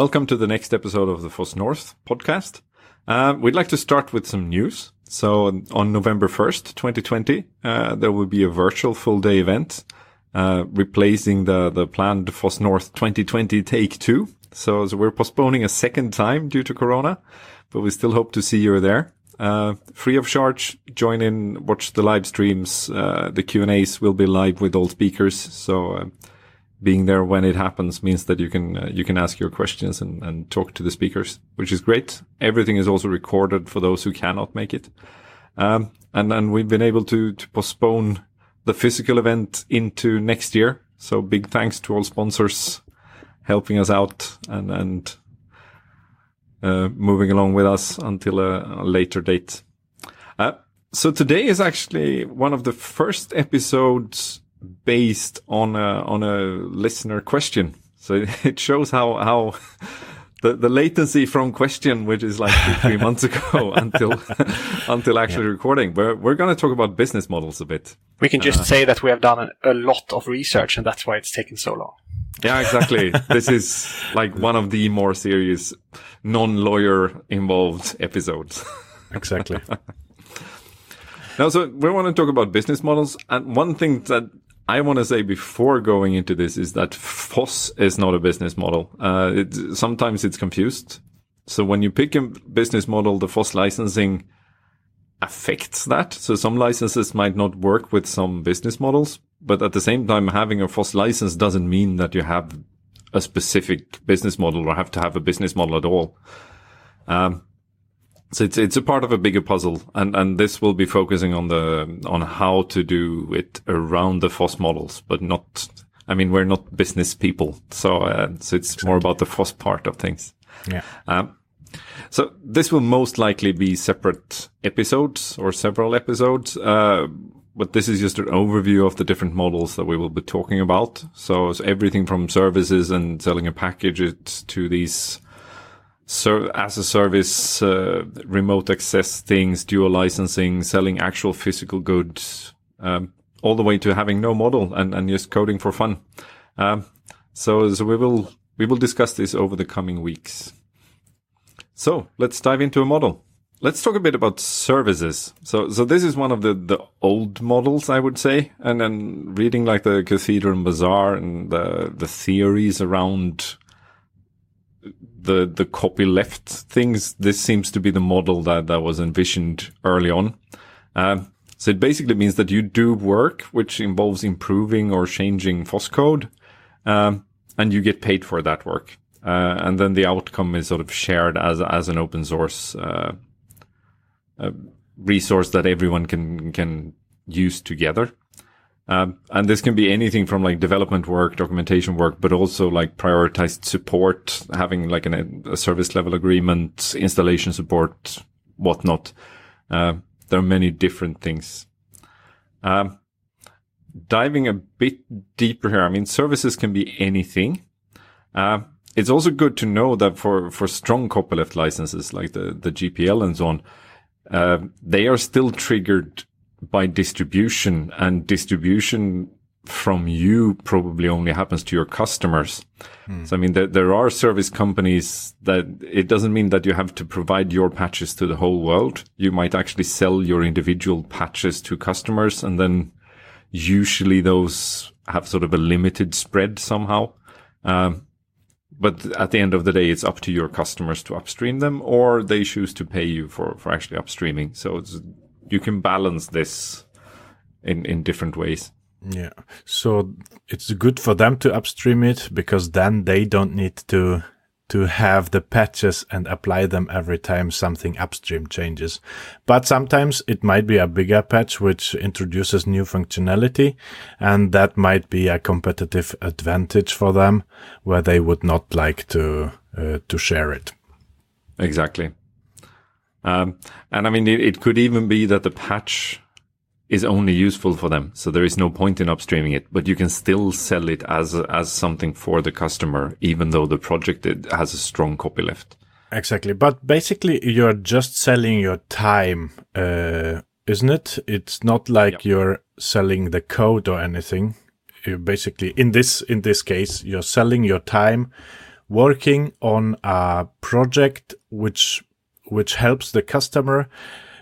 welcome to the next episode of the FOSS North podcast. Uh, we'd like to start with some news. So on November 1st, 2020, uh, there will be a virtual full day event, uh, replacing the, the planned FOSS North 2020 take two. So, so, we're postponing a second time due to Corona, but we still hope to see you there. Uh, free of charge, join in, watch the live streams. Uh, the Q and A's will be live with all speakers. So, uh, being there when it happens means that you can uh, you can ask your questions and, and talk to the speakers, which is great. Everything is also recorded for those who cannot make it, um, and and we've been able to to postpone the physical event into next year. So big thanks to all sponsors helping us out and and uh, moving along with us until a, a later date. Uh, so today is actually one of the first episodes based on a on a listener question. So it shows how how the, the latency from question, which is like two, three months ago until until actually yeah. recording. We're we're going to talk about business models a bit. We can just uh, say that we have done a, a lot of research, and that's why it's taken so long. Yeah, exactly. this is like one of the more serious, non-lawyer involved episodes. exactly. now, so we want to talk about business models, and one thing that I want to say before going into this is that FOSS is not a business model. Uh, it, sometimes it's confused. So when you pick a business model, the FOSS licensing affects that. So some licenses might not work with some business models, but at the same time, having a FOSS license doesn't mean that you have a specific business model or have to have a business model at all. Um, so it's it's a part of a bigger puzzle, and and this will be focusing on the on how to do it around the FOSS models, but not. I mean, we're not business people, so uh, so it's more about the FOSS part of things. Yeah. Um, so this will most likely be separate episodes or several episodes. Uh, but this is just an overview of the different models that we will be talking about. So, so everything from services and selling a package to these so as a service, uh, remote access things, dual licensing, selling actual physical goods, um, all the way to having no model and, and just coding for fun. Um, so, so we will, we will discuss this over the coming weeks. So let's dive into a model. Let's talk a bit about services. So, so this is one of the, the old models, I would say. And then reading like the Cathedral and Bazaar and the, the theories around the the copyleft things, this seems to be the model that that was envisioned early on. Um, so it basically means that you do work which involves improving or changing FOSS code, um, and you get paid for that work. Uh, and then the outcome is sort of shared as as an open source uh, resource that everyone can can use together. Um, and this can be anything from like development work, documentation work, but also like prioritized support, having like an, a service level agreement, installation support, whatnot. Uh, there are many different things. Um, diving a bit deeper here, I mean, services can be anything. Uh, it's also good to know that for, for strong copyleft licenses like the, the GPL and so on, uh, they are still triggered by distribution and distribution from you probably only happens to your customers. Hmm. So, I mean, there, there are service companies that it doesn't mean that you have to provide your patches to the whole world. You might actually sell your individual patches to customers and then usually those have sort of a limited spread somehow. Um, but at the end of the day, it's up to your customers to upstream them or they choose to pay you for, for actually upstreaming. So it's you can balance this in in different ways. Yeah. So it's good for them to upstream it because then they don't need to to have the patches and apply them every time something upstream changes. But sometimes it might be a bigger patch which introduces new functionality and that might be a competitive advantage for them where they would not like to uh, to share it. Exactly. Um, and I mean, it, it, could even be that the patch is only useful for them. So there is no point in upstreaming it, but you can still sell it as, as something for the customer, even though the project has a strong copyleft. Exactly. But basically you're just selling your time, uh, isn't it? It's not like yep. you're selling the code or anything. You basically, in this, in this case, you're selling your time working on a project which which helps the customer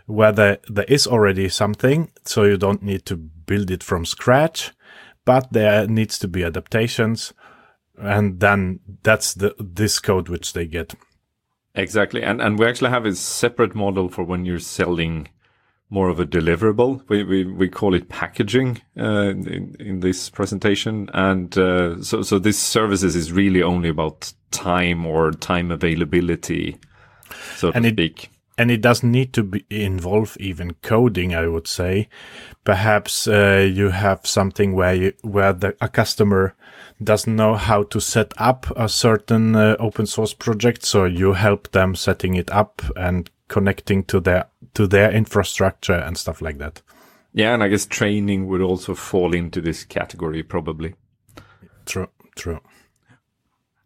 where there, there is already something, so you don't need to build it from scratch, but there needs to be adaptations, and then that's the this code which they get. Exactly, and and we actually have a separate model for when you're selling more of a deliverable. We we, we call it packaging uh, in, in this presentation, and uh, so so this services is really only about time or time availability, so And to it- speak. and it doesn't need to be involve even coding i would say perhaps uh, you have something where you, where the, a customer doesn't know how to set up a certain uh, open source project so you help them setting it up and connecting to their to their infrastructure and stuff like that Yeah, and I guess training would also fall into this category probably. true true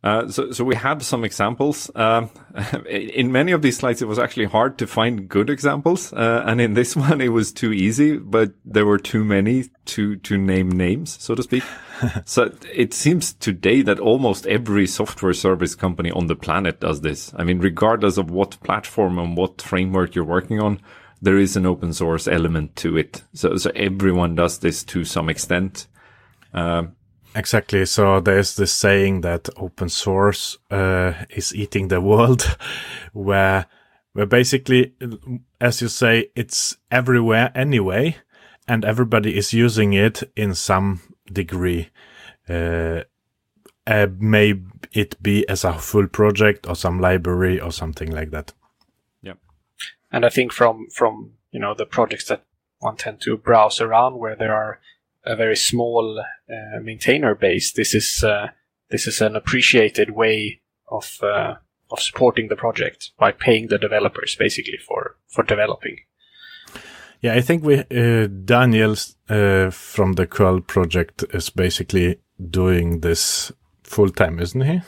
Uh, so, so we have some examples. Um, in many of these slides, it was actually hard to find good examples, uh, and in this one, it was too easy. But there were too many to to name names, so to speak. so it seems today that almost every software service company on the planet does this. I mean, regardless of what platform and what framework you're working on, there is an open source element to it. So, so everyone does this to some extent. Um, Exactly. So there's this saying that open source uh, is eating the world, where where basically, as you say, it's everywhere anyway, and everybody is using it in some degree. Uh, uh, may it be as a full project or some library or something like that. Yeah, and I think from from you know the projects that one tend to browse around where there are a very small uh, maintainer base, this is uh, this is an appreciated way of uh, of supporting the project by paying the developers basically for for developing. Yeah, I think we uh, Daniel uh, from the curl project is basically doing this full time, isn't he?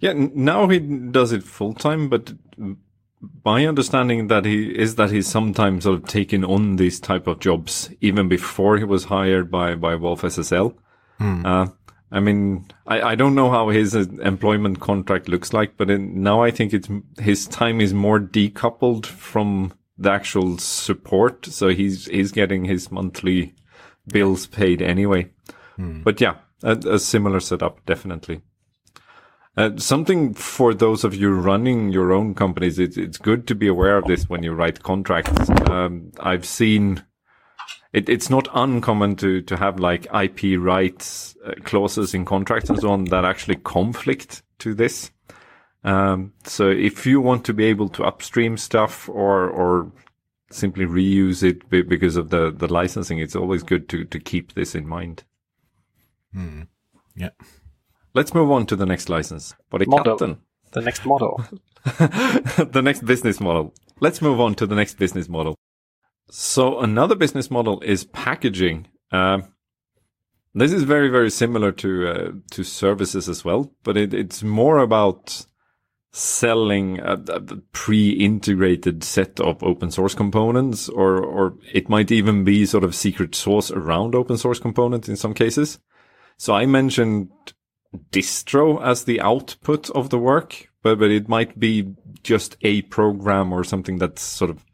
Yeah, now he does it full time, but my understanding that he is that he's sometimes sort of taken on these type of jobs even before he was hired by by wolfSSL. Uh, I mean, I, I don't know how his uh, employment contract looks like, but in, now I think it's his time is more decoupled from the actual support, so he's he's getting his monthly bills paid anyway. But yeah, a, a similar setup definitely. Uh, something for those of you running your own companies, it's, it's good to be aware of this when you write contracts. Um, I've seen it, it's not uncommon to, to have like IP rights uh, clauses in contracts and so on that actually conflict to this. Um, so if you want to be able to upstream stuff or, or simply reuse it be- because of the, the licensing, it's always good to, to keep this in mind. Yeah. Let's move on to the next license. Model. Borikatten. The next model. the next business model. Let's move on to the next business model. So another business model is packaging. Um, this is very, very similar to uh, to services as well, but it, it's more about selling a, a pre-integrated set of open source components, or or it might even be sort of secret source around open source components in some cases. So I mentioned distro as the output of the work, but, but it might be just a program or something that's sort of,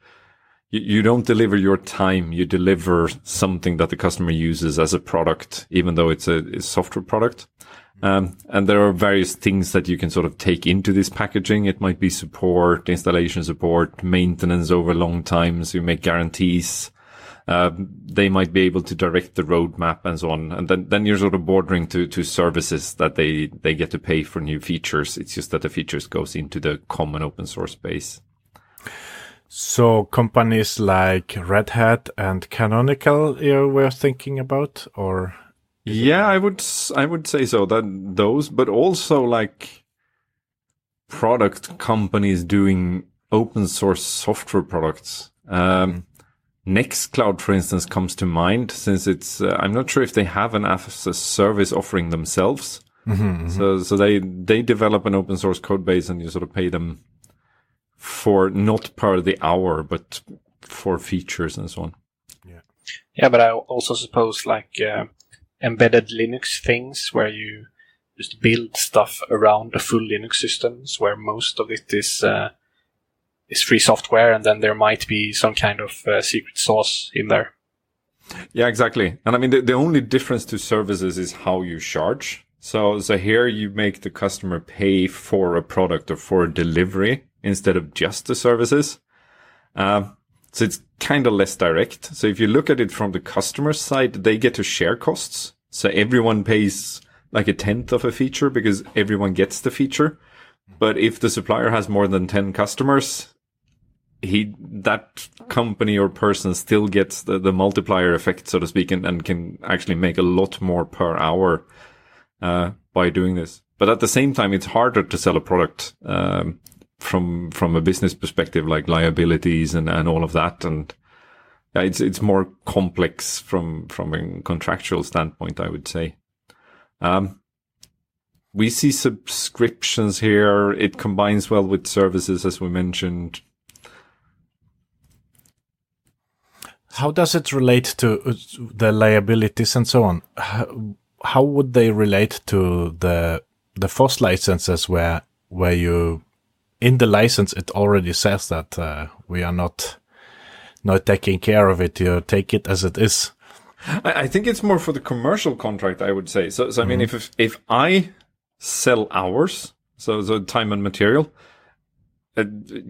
you, you don't deliver your time, you deliver something that the customer uses as a product, even though it's a, a software product. Um, and there are various things that you can sort of take into this packaging. It might be support, installation support, maintenance over long times. You make guarantees. Um, they might be able to direct the roadmap and so on. And then, then you're sort of bordering to, to services that they, they get to pay for new features. It's just that the features goes into the common open source base. So companies like Red Hat and Canonical you were thinking about, or Yeah, I would, I would say so that those, but also like product companies doing open source software products. Um, Nextcloud, for instance, comes to mind since it's, uh, I'm not sure if they have an as a service offering themselves. So, so they, they develop an open source code base and you sort of pay them for not per the hour, but for features and so on. Yeah. Yeah, but I also suppose like uh, embedded Linux things where you just build stuff around a full Linux systems where most of it is uh, is free software, and then there might be some kind of uh, secret sauce in there. Yeah, exactly. And I mean, the, the only difference to services is how you charge. So, so here you make the customer pay for a product or for a delivery instead of just the services. Um, so it's kind of less direct. So if you look at it from the customer side, they get to share costs. So everyone pays like a tenth of a feature because everyone gets the feature. But if the supplier has more than 10 customers, he, that company or person still gets the, the multiplier effect, so to speak, and, and can actually make a lot more per hour, uh, by doing this. But at the same time, it's harder to sell a product, um, from from a business perspective, like liabilities and, and all of that, and yeah, it's it's more complex from from a contractual standpoint, I would say. Um, we see subscriptions here. It combines well with services, as we mentioned. How does it relate to uh, the liabilities and so on? How, how would they relate to the the FOSS licenses, where where you in the license it already says that uh, we are not not taking care of it. You take it as it is. I, I think it's more for the commercial contract. I would say. So, so I mean, if, if if I sell hours, so so time and material. Uh,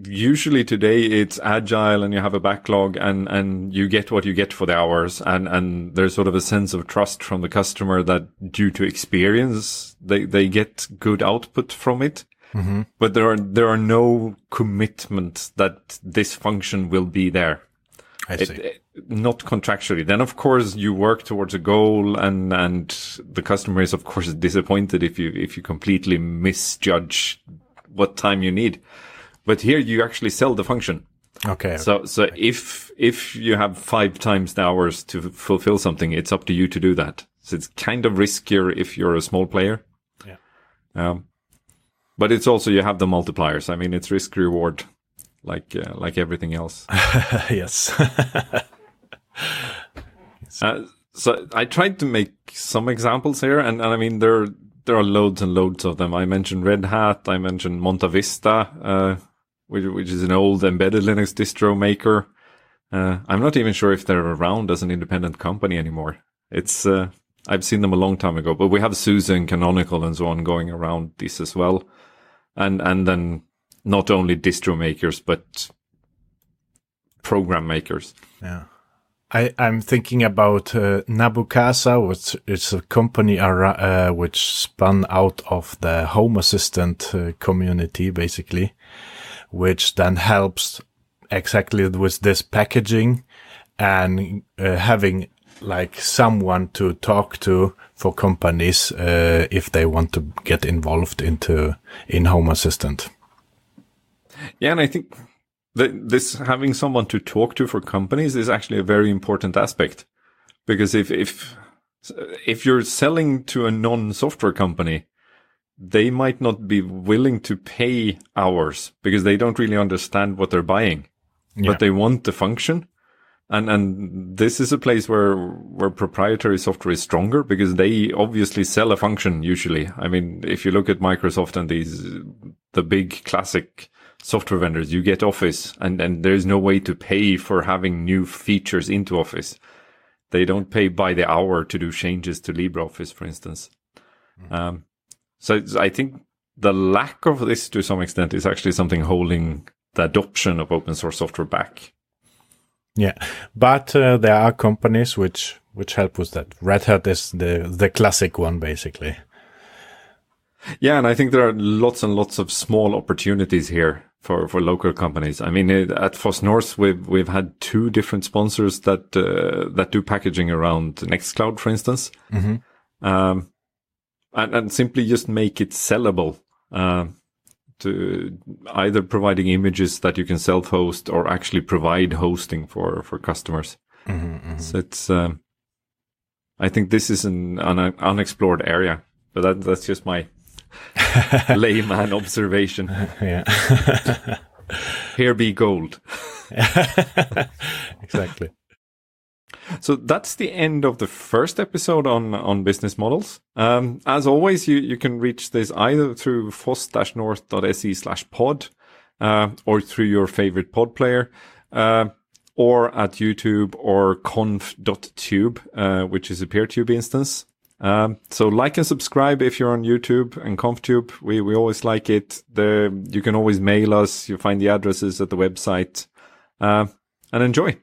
usually today it's agile and you have a backlog and, and you get what you get for the hours and, and there's sort of a sense of trust from the customer that due to experience, they, they get good output from it. Mm-hmm. but there are there are no commitments that this function will be there. I It- see. it- not contractually. Then of course you work towards a goal, and and the customer is of course disappointed if you if you completely misjudge what time you need. But here you actually sell the function. okay. So so if if you have five times the hours to fulfill something, it's up to you to do that. So it's kind of riskier if you're a small player. Yeah. Um, but it's also you have the multipliers. I mean, it's risk reward, like uh, like everything else. yes. Uh, so I tried to make some examples here, and, and I mean there there are loads and loads of them. I mentioned Red Hat. I mentioned MontaVista, uh, which, which is an old embedded Linux distro maker. Uh, I'm not even sure if they're around as an independent company anymore. It's uh, I've seen them a long time ago, but we have SUSE and Canonical and so on going around this as well, and and then not only distro makers but program makers. Yeah. I, I'm thinking about uh, Nabu Casa, which is a company uh, which spun out of the Home Assistant uh, community, basically, which then helps exactly with this packaging and uh, having like someone to talk to for companies uh, if they want to get involved into in Home Assistant. Yeah, and I think that this having someone to talk to for companies is actually a very important aspect because if if if you're selling to a non-software company, they might not be willing to pay hours because they don't really understand what they're buying, Yeah. but they want the function. And, and this is a place where, where proprietary software is stronger because they obviously sell a function usually. I mean, if you look at Microsoft and these, the big classic software vendors, you get Office and, and there's no way to pay for having new features into Office. They don't pay by the hour to do changes to LibreOffice, for instance. Um, so I think the lack of this to some extent is actually something holding the adoption of open source software back. Yeah, but uh, there are companies which which help with that. Red Hat is the the classic one, basically. Yeah, and I think there are lots and lots of small opportunities here for, for local companies. I mean, at Foss North, we've we've had two different sponsors that uh, that do packaging around Nextcloud, for instance, Mhm. um, and and simply just make it sellable. Uh, to either providing images that you can self-host or actually provide hosting for for customers. Mm-hmm, So it's, um, I think this is an, un- unexplored area, but that, that's just my layman observation. Yeah, Here be gold. exactly. So that's the end of the first episode on, on business models. Um, as always, you, you can reach this either through foss-north.se slash pod, uh, or through your favorite pod player, uh, or at YouTube or conf.tube, uh, which is a PeerTube instance. Um, so like and subscribe if you're on YouTube and ConfTube. We, we always like it. The, you can always mail us. You find the addresses at the website, uh, and enjoy.